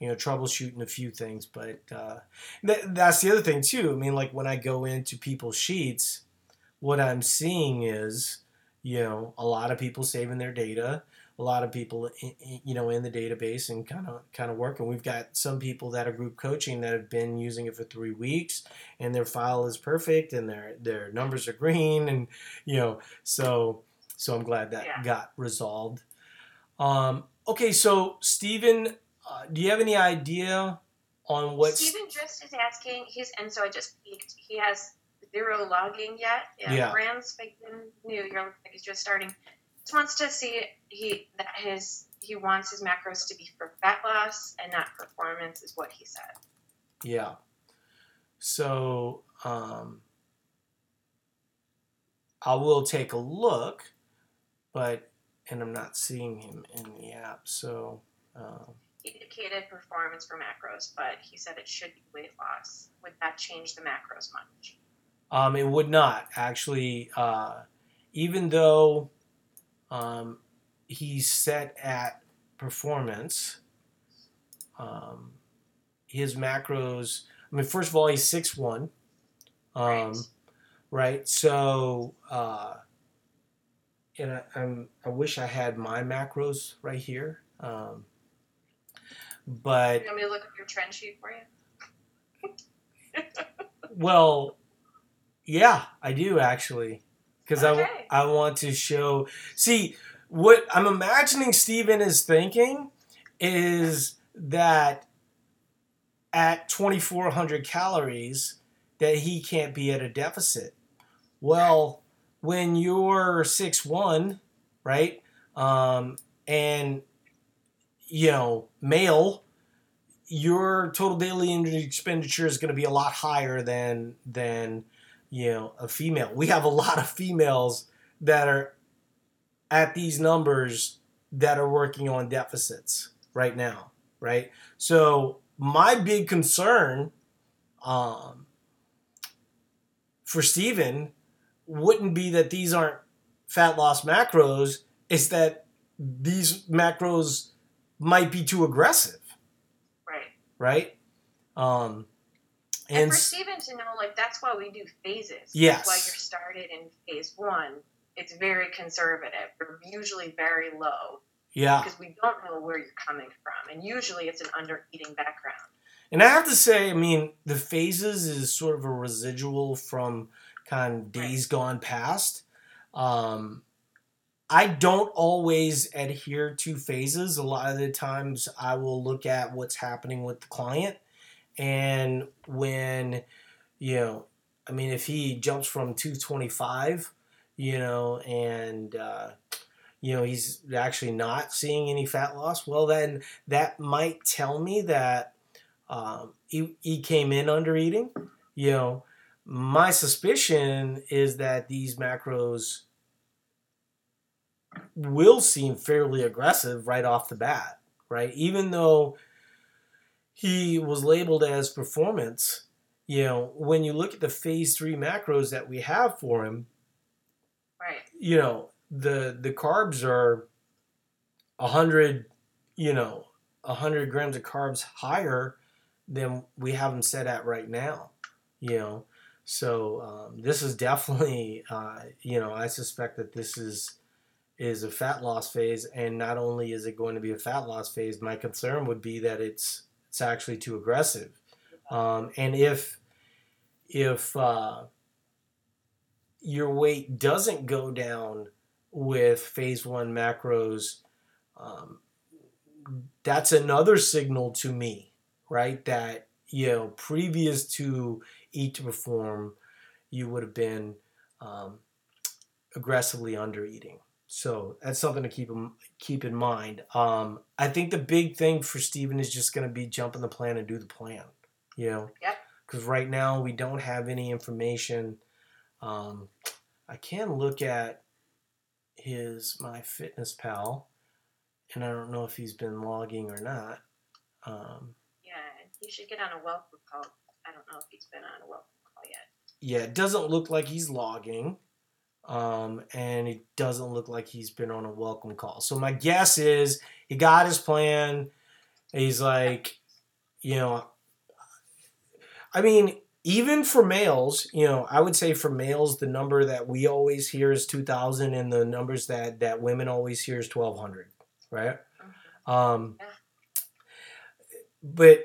you know troubleshooting a few things but uh, that's the other thing too. I mean like when i go into people's sheets what i'm seeing is you know a lot of people saving their data a lot of people you know in the database and kind of kind of working we've got some people that are group coaching that have been using it for three weeks and their file is perfect and their their numbers are green and you know so so i'm glad that yeah. got resolved um, okay so stephen uh, do you have any idea on what stephen just is asking he's and so i just peeked he has zero logging yet yeah, yeah. brand spanking new you're like he's just starting wants to see he that his he wants his macros to be for fat loss and not performance is what he said. Yeah. So um, I will take a look, but and I'm not seeing him in the app. So uh, he indicated performance for macros, but he said it should be weight loss. Would that change the macros much? Um, it would not actually. Uh, even though um, he's set at performance. Um, his macros. I mean, first of all, he's six one. Um, right. right. So, uh, and I, I'm. I wish I had my macros right here. Um, but. You want me to look up your trend sheet for you? well, yeah, I do actually because okay. I, I want to show. See, what I'm imagining Steven is thinking is that at 2,400 calories, that he can't be at a deficit. Well, when you're six one, right, um, and you know male, your total daily energy expenditure is going to be a lot higher than than you know, a female. We have a lot of females that are at these numbers that are working on deficits right now, right? So my big concern um, for Steven wouldn't be that these aren't fat loss macros, it's that these macros might be too aggressive. Right. Right? Um, and, and for Steven to know, like that's why we do phases. Yes. That's why you're started in phase one. It's very conservative. We're usually very low. Yeah. Because we don't know where you're coming from, and usually it's an under eating background. And I have to say, I mean, the phases is sort of a residual from kind of days gone past. Um, I don't always adhere to phases. A lot of the times I will look at what's happening with the client and when, you know, I mean, if he jumps from 225, you know, and, uh, you know, he's actually not seeing any fat loss, well, then that might tell me that um, he, he came in under eating. You know, my suspicion is that these macros will seem fairly aggressive right off the bat, right? Even though he was labeled as performance. You know, when you look at the phase three macros that we have for him, right? You know, the the carbs are a hundred, you know, a hundred grams of carbs higher than we have them set at right now. You know, so um, this is definitely, uh, you know, I suspect that this is is a fat loss phase, and not only is it going to be a fat loss phase, my concern would be that it's it's actually too aggressive. Um, and if if uh, your weight doesn't go down with phase one macros, um, that's another signal to me, right? That you know, previous to Eat to Perform, you would have been um, aggressively under eating. So that's something to keep keep in mind. Um, I think the big thing for Steven is just going to be jumping the plan and do the plan. You know, Yep. because right now we don't have any information. Um, I can look at his MyFitnessPal and i don't know if he's been logging or not um, Yeah, he should get on a welcome call. I don't know if he's been on a welcome call yet. yeah it doesn't look like he's logging um, and it doesn't look like he's been on a welcome call so my guess is he got his plan he's like you know i mean even for males, you know, I would say for males, the number that we always hear is 2,000, and the numbers that that women always hear is 1,200, right? Um, but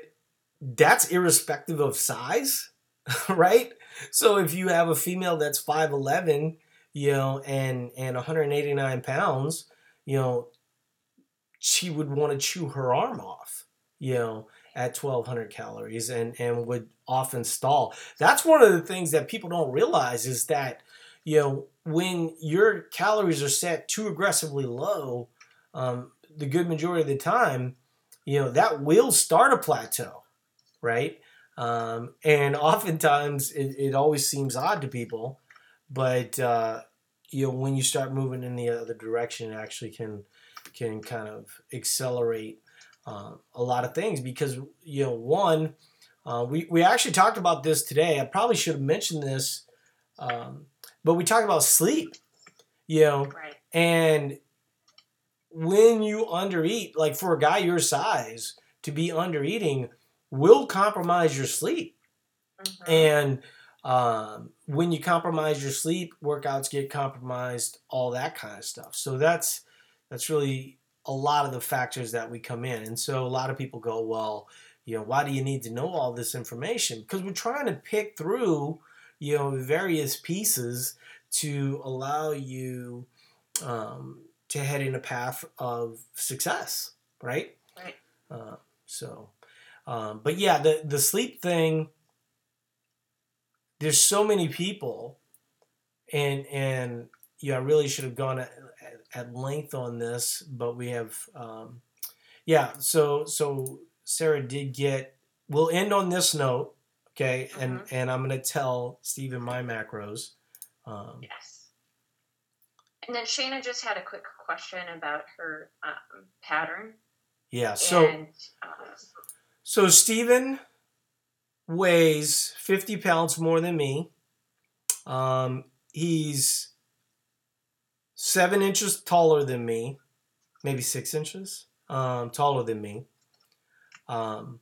that's irrespective of size, right? So if you have a female that's 5'11, you know, and and 189 pounds, you know, she would want to chew her arm off, you know, at 1200 calories and and would often stall. That's one of the things that people don't realize is that you know when your calories are set too aggressively low, um, the good majority of the time, you know that will start a plateau, right? Um, and oftentimes it, it always seems odd to people, but uh, you know when you start moving in the other direction, it actually can can kind of accelerate um, a lot of things because you know one uh, we, we actually talked about this today i probably should have mentioned this um, but we talked about sleep you know Right. and when you undereat like for a guy your size to be undereating will compromise your sleep Mhm. and um, when you compromise your sleep workouts get compromised all that kind of stuff. So that's that's really a lot of the factors that we come in. And so a lot of people go well you know why do you need to know all this information? Because we're trying to pick through you know various pieces to allow you um, to head in a path of success right? Right. uh, so um, but yeah the the sleep thing there's so many people and and yeah, I really should have gone at, at length on this, but we have um, yeah. So so Sarah did get. We'll end on this note, okay? And and I'm gonna tell Stephen my macros. Um, Yes. And then Shana just had a quick question about her um, pattern. yeah. So and, uh, so Stephen weighs 50 pounds more than me. Um, he's seven inches taller than me, maybe six inches um, taller than me. Um,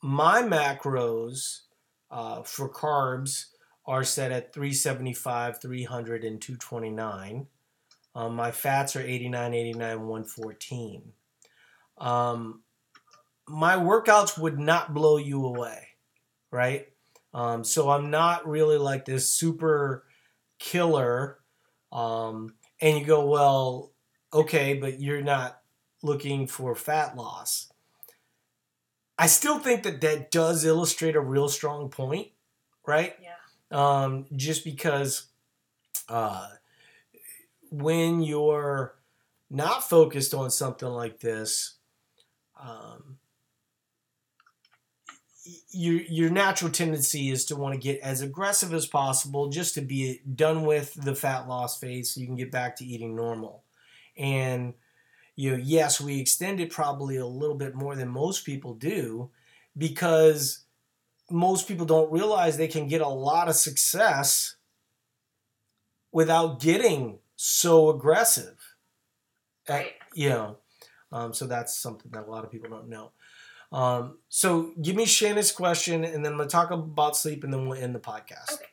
my macros uh, for carbs are set at 375, 300, and 229. Um, my fats are 89, 89, 114. Um, my workouts would not blow you away, right? Um, so I'm not really like this super killer. Um, and you go, well, okay, but you're not looking for fat loss. I still think that that does illustrate a real strong point, right? yeah. um, just because uh, when you're not focused on something like this, um, your your natural tendency is to want to get as aggressive as possible, just to be done with the fat loss phase, so you can get back to eating normal. And you know, yes, we extend it probably a little bit more than most people do, because most people don't realize they can get a lot of success without getting so aggressive. At- you know, um, so that's something that a lot of people don't know. Um, so give me Shannon's question, and then I'm gonna talk about sleep, and then we'll end the podcast. Okay.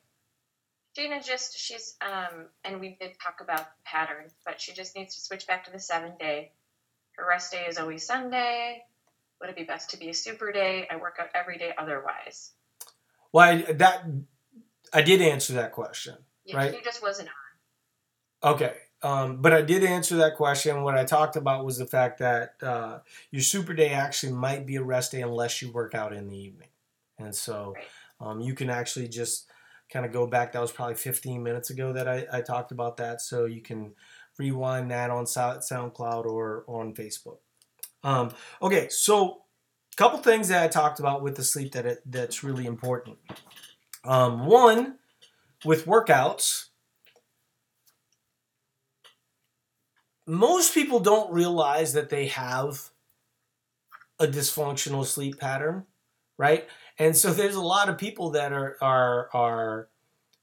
Shayna just she's um and we did talk about patterns, but she just needs to switch back to the seven day. Her rest day is always Sunday. Would it be best to be a super day? I work out every day otherwise. Well, I, that I did answer that question. Yeah, Right. He just wasn't on. Okay. Um, but I did answer that question. What I talked about was the fact that uh, your super day actually might be a rest day unless you work out in the evening, and so um, you can actually just kind of go back. That was probably 15 minutes ago that I, I talked about that, so you can rewind that on SoundCloud or on Facebook. Um, okay, so a couple things that I talked about with the sleep that it, that's really important. Um, one, with workouts, most people don't realize that they have a dysfunctional sleep pattern, right? And so there's a lot of people that are are are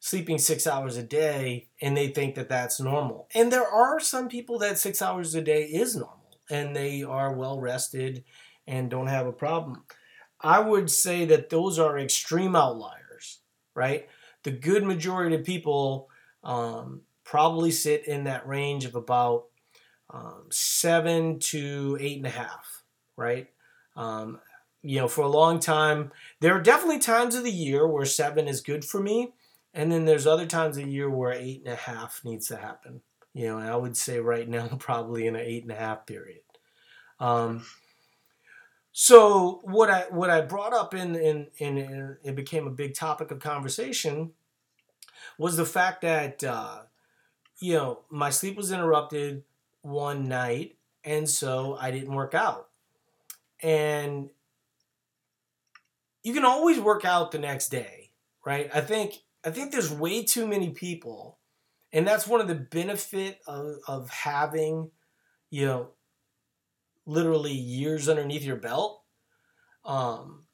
sleeping six hours a day and they think that that's normal. And there are some people that six hours a day is normal and they are well rested and don't have a problem. I would say that those are extreme outliers, right? The good majority of people um, probably sit in that range of about um, seven to eight and a half, right? Um, you know, for a long time, there are definitely times of the year where seven is good for me, and then there's other times of the year where eight and a half needs to happen. You know, and I would say right now probably in an eight and a half period. Um, so what I what I brought up in, in in, in it became a big topic of conversation was the fact that uh, you know my sleep was interrupted one night, and so I didn't work out. And you can always work out the next day, right? I think I think there's way too many people, and that's one of the benefit of, of having, you know, literally years underneath your belt. Um,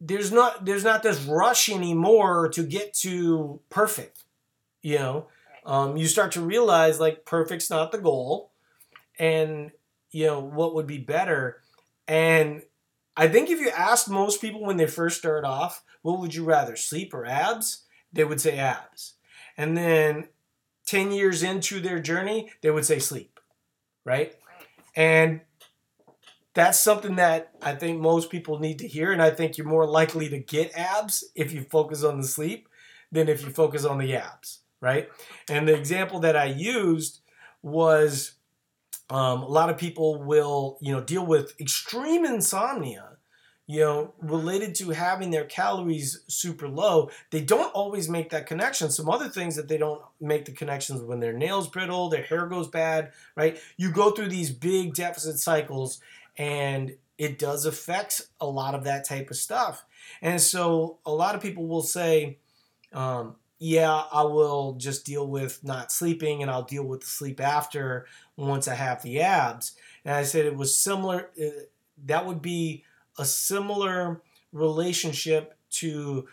there's not there's not this rush anymore to get to perfect. You know, um, you start to realize like perfect's not the goal, and you know what would be better. And I think if you asked most people when they first start off, what would you rather, sleep or abs? they would say abs. And then 10 years into their journey, they would say sleep, right? And that's something that I think most people need to hear. And I think you're more likely to get abs if you focus on the sleep than if you focus on the abs, right? And the example that I used was um, a lot of people will, you know, deal with extreme insomnia you know, related to having their calories super low, they don't always make that connection. Some other things that they don't make the connections when their nails brittle, their hair goes bad, right? You go through these big deficit cycles and it does affect a lot of that type of stuff. And so a lot of people will say, um, yeah, I will just deal with not sleeping and I'll deal with the sleep after once I have the abs. And I said it was similar. Uh, that would be a similar relationship to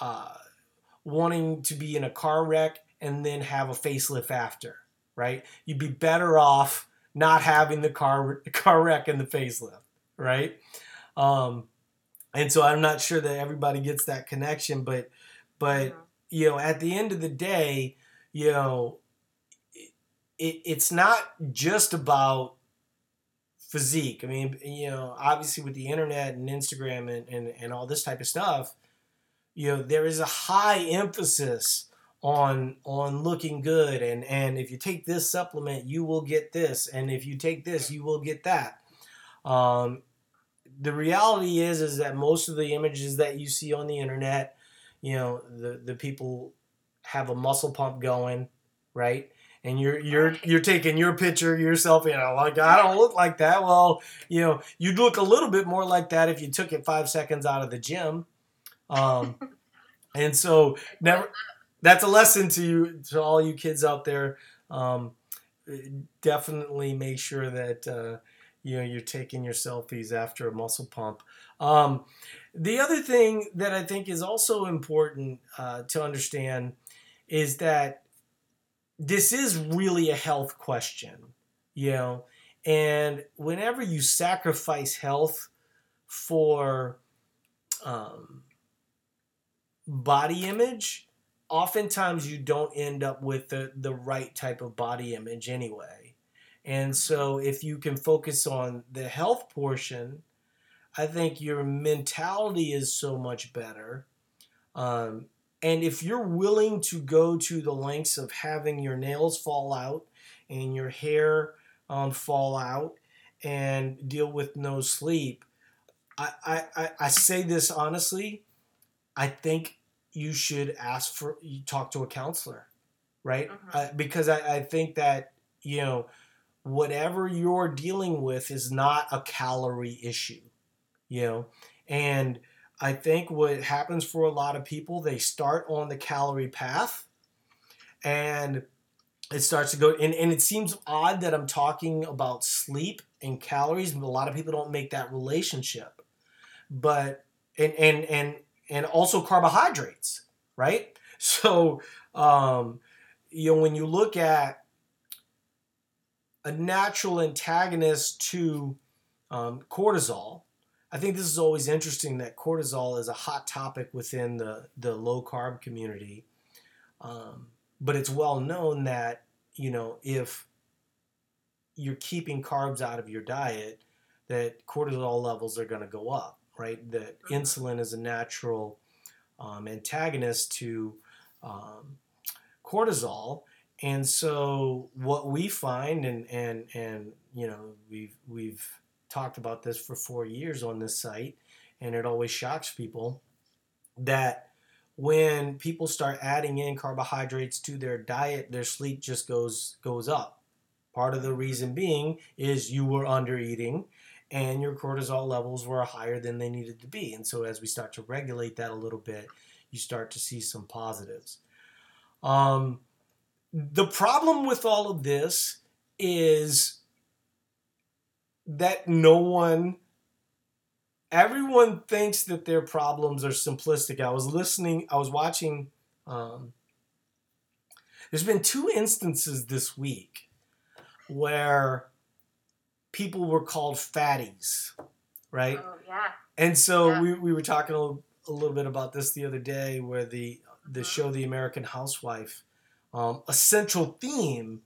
uh, wanting to be in a car wreck and then have a facelift after, right? You'd be better off not having the car car wreck and the facelift, right? Um, and so I'm not sure that everybody gets that connection, but but mm-hmm. You know, at the end of the day, you know, it, it's not just about physique. I mean, you know, obviously with the internet and Instagram and, and, and all this type of stuff, you know, there is a high emphasis on on looking good. And and if you take this supplement you will get this. And if you take this you will get that. Um, the reality is is that most of the images that you see on the internet you know the the people have a muscle pump going right? And you're you're you're taking your picture yourself you know like i don't look like that. Well you know you'd look a little bit more like that if you took it five seconds out of the gym. Um, and so never that's a lesson to you to all you kids out there. Um, definitely make sure that uh, you know you're taking your selfies after a muscle pump um, the other thing that i think is also important uh, to understand is that this is really a health question, you know. And whenever you sacrifice health for um, body image, oftentimes you don't end up with the, the right type of body image anyway. And so if you can focus on the health portion, I think your mentality is so much better. Um, and if you're willing to go to the lengths of having your nails fall out and your hair um, fall out and deal with no sleep, I, I, I, I say this honestly. I think you should ask for you talk to a counselor, right? Mhm. Uh, because I, I think that you know whatever you're dealing with is not a calorie issue, you know, and I think what happens for a lot of people they start on the calorie path, and it starts to go and, and it seems odd that I'm talking about sleep and calories, a lot of people don't make that relationship. But and and and and also carbohydrates, right? So um, you know when you look at a natural antagonist to um, cortisol, I think this is always interesting that cortisol is a hot topic within the the low carb community. Um, but it's well known that you know if you're keeping carbs out of your diet, that cortisol levels are going to go up, right? That Mhm. insulin is a natural um, antagonist to um, cortisol, and so what we find, and and and you know we've we've talked about this for four years on this site, and it always shocks people that when people start adding in carbohydrates to their diet, their sleep just goes goes up. Part of the reason being is you were under eating and your cortisol levels were higher than they needed to be. And so as we start to regulate that a little bit, you start to see some positives. Um, the problem with all of this is that no one everyone thinks that their problems are simplistic. I was listening, I was watching. Um, there's been two instances this week where people were called fatties, right? Oh, yeah. And so Yeah. we, we were talking a little, a little bit about this the other day, where the the Mhm. show The American Housewife, um, a central theme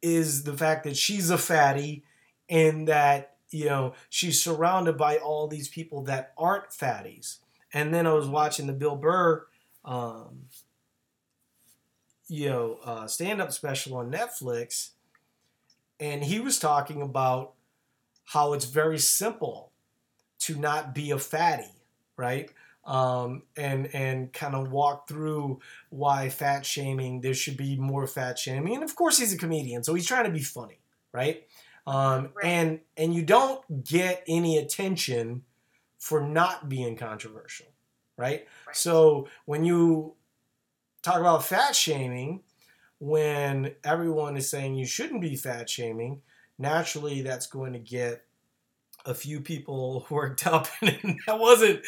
is the fact that she's a fatty, and that you know she's surrounded by all these people that aren't fatties. And then I was watching the Bill Burr, um, you know, uh, stand up special on Netflix, and he was talking about how it's very simple to not be a fatty, right? Um, and and kind of walk through why fat shaming there should be more fat shaming, and of course he's a comedian, so he's trying to be funny, right? Um, Right. And and you don't get any attention for not being controversial, right? Right. So when you talk about fat shaming, when everyone is saying you shouldn't be fat shaming, naturally that's going to get a few people worked up and that wasn't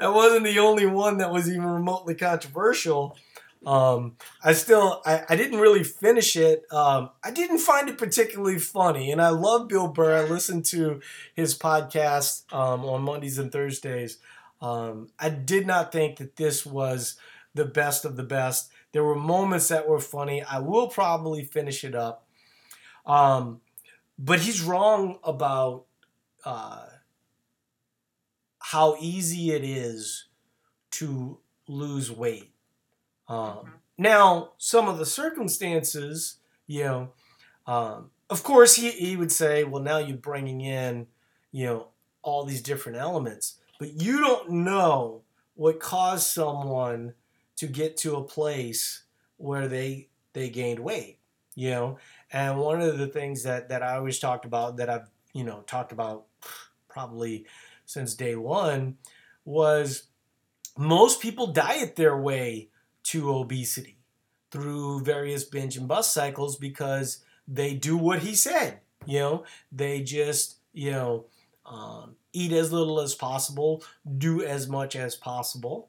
that wasn't the only one that was even remotely controversial um, i still I, I didn't really finish it. Um, i didn't find it particularly funny and i love bill burr. I listen to his podcast um, on mondays and thursdays. Um, i did not think that this was the best of the best. There were moments that were funny. I will probably finish it up. Um, but he's wrong about uh, how easy it is to lose weight. Um, Mhm. Now, some of the circumstances, you know, um, of course, he, he would say, well, now you're bringing in, you know, all these different elements, but you don't know what caused someone to get to a place where they they gained weight, you know. And one of the things that that I always talked about that I've you know talked about probably since day one was most people diet their way to obesity through various binge and bust cycles because they do what he said. You know, they just, you know, um, eat as little as possible, do as much as possible.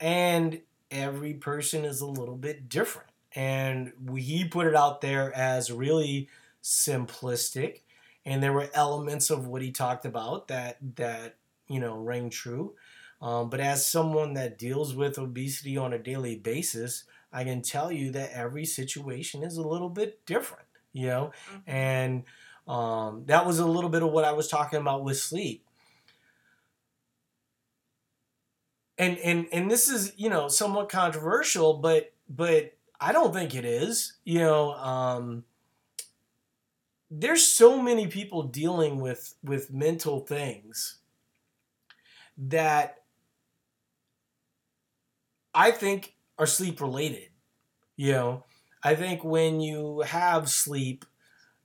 And every person is a little bit different. And we, he put it out there as really simplistic. And there were elements of what he talked about that, that you know, rang true. Um, but as someone that deals with obesity on a daily basis, I can tell you that every situation is a little bit different, you know? Mhm. And um, that was a little bit of what I was talking about with sleep. and and and this is you know somewhat controversial, but but I don't think it is. You know, um, there's so many people dealing with with mental things that I think are sleep related. You know, I think when you have sleep,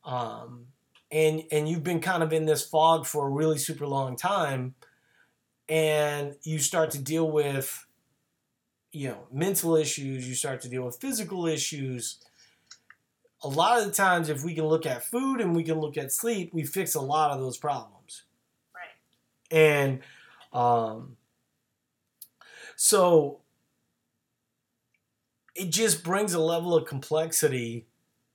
um, and and you've been kind of in this fog for a really super long time, and you start to deal with, you know, mental issues. You start to deal with physical issues. A lot of the times, if we can look at food and we can look at sleep, we fix a lot of those problems. Right. And um, so it just brings a level of complexity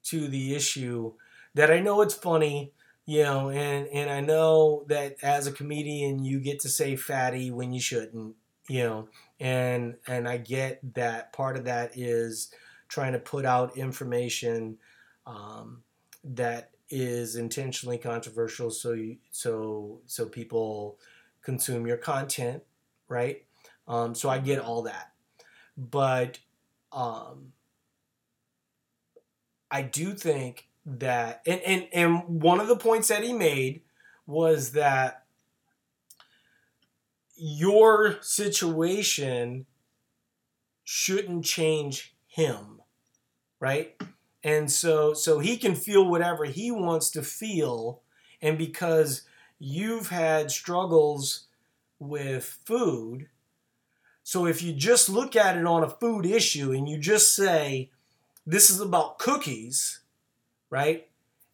to the issue that I know it's funny, you know, and and I know that as a comedian you get to say fatty when you shouldn't, you know, and and I get that part of that is trying to put out information um, that is intentionally controversial so you so so people consume your content right? Um, so i get all that. But um, I do think that, and, and, and one of the points that he made was that your situation shouldn't change him, right? And so, so he can feel whatever he wants to feel, and because you've had struggles with food, so if you just look at it on a food issue and you just say, this is about cookies, right?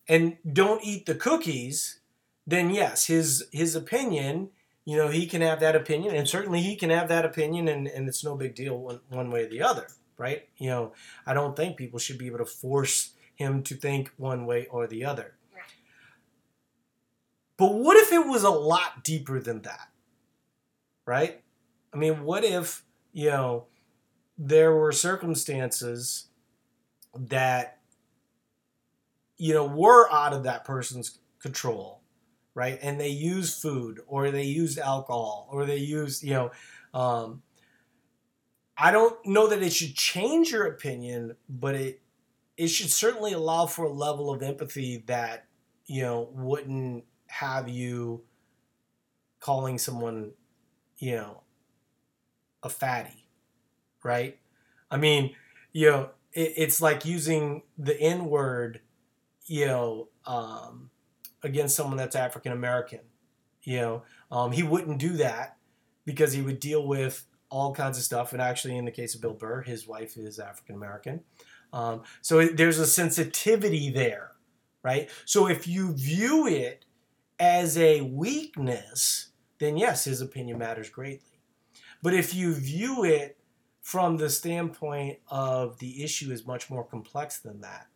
And don't eat the cookies, then yes, his his opinion, you know, he can have that opinion, and certainly he can have that opinion, and, and it's no big deal one, one way or the other, right? You know, I don't think people should be able to force him to think one way or the other. But what if it was a lot deeper than that? Right? I mean, what if, you know, there were circumstances that, you know, were out of that person's control, right? And they used food or they used alcohol or they used, you know, um, I don't know that it should change your opinion, but it it should certainly allow for a level of empathy that you know wouldn't have you calling someone you know a fatty, right? I mean, you know, it, it's like using the N word, you know, um, against someone that's African American. You know, um, he wouldn't do that because he would deal with all kinds of stuff. And actually, in the case of Bill Burr, his wife is African American. Um, so it, there's a sensitivity there, right? So if you view it as a weakness, then yes, his opinion matters greatly. But if you view it from the standpoint of the issue is much more complex than that,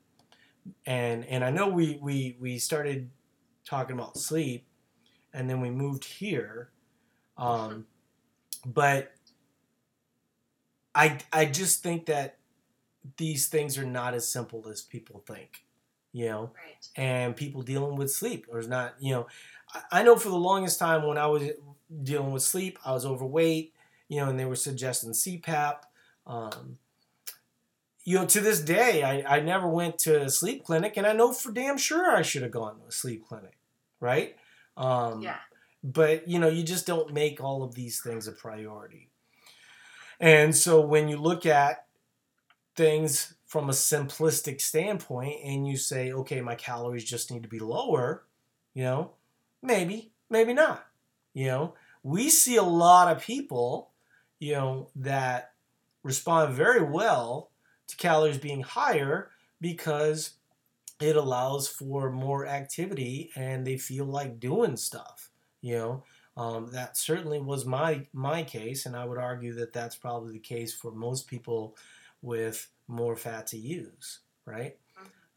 and and I know we we we started talking about sleep, and then we moved here, um, but I I just think that these things are not as simple as people think, you know, Right. and people dealing with sleep or is not, you know, I- I know for the longest time when I was dealing with sleep, I was overweight, you know, and they were suggesting CPAP. Um, you know, to this day, I, I never went to a sleep clinic, and I know for damn sure I should have gone to a sleep clinic, right? Um, Yeah. But, you know, you just don't make all of these things a priority. And so when you look at things from a simplistic standpoint and you say, okay, my calories just need to be lower, you know, maybe, maybe not. You know, we see a lot of people, you know, that respond very well to calories being higher because it allows for more activity and they feel like doing stuff, you know. Um, that certainly was my my case, and I would argue that that's probably the case for most people with more fat to use, right?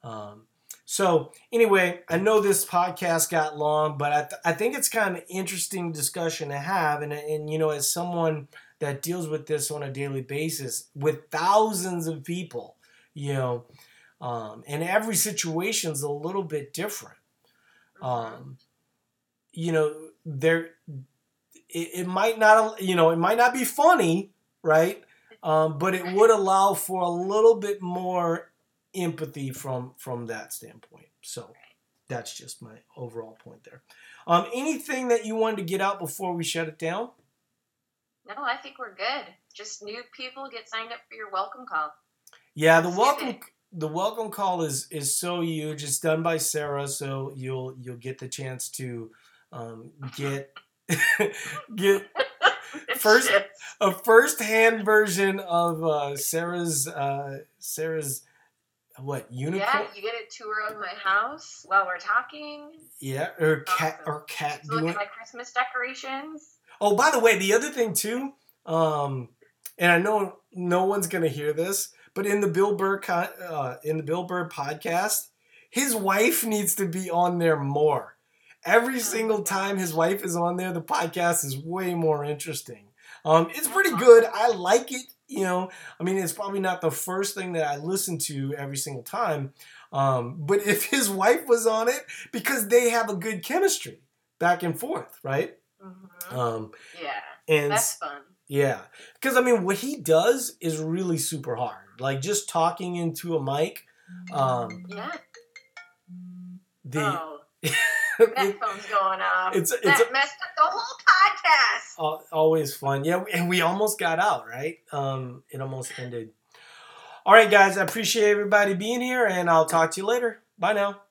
Um, so anyway, I know this podcast got long, but I, th- I think it's kind of an interesting discussion to have, and and you know, as someone that deals with this on a daily basis with thousands of people, you know, um, and every situation's a little bit different um, you know there it, it might not you know it might not be funny, right? Um, but it would allow for a little bit more empathy from from that standpoint. So that's just my overall point there. Um, anything that you wanted to get out before we shut it down? No, I think we're good. Just new people get signed up for your welcome call. Yeah, the welcome the welcome call is is so huge. It's done by Sarah, so you'll you'll get the chance to um, get get First- a first hand version of uh, Sarah's uh, Sarah's what unicorn? Yeah, you get a tour of my house while we're talking. Yeah, or cat Awesome. or cat Look doing. at my Christmas decorations. Oh, by the way, the other thing too, um, and I know no one's gonna hear this, but in the Bill Burr co- uh, in the Bill Burr podcast, his wife needs to be on there more. Every single time his wife is on there, the podcast is way more interesting. Um, it's pretty good. I like it. You know, I mean, it's probably not the first thing that I listen to every single time. Um, but if his wife was on it, because they have a good chemistry back and forth, right? Mhm. Um, yeah, and that's fun. yeah, because I mean, what he does is really super hard. Like just talking into a mic. Um, Yeah. the oh, that phone's going off. it's it's that messed up the whole podcast. al- always fun. Yeah, and we almost got out right. Um, it almost ended. All right, guys. I appreciate everybody being here, and I'll talk to you later. Bye now.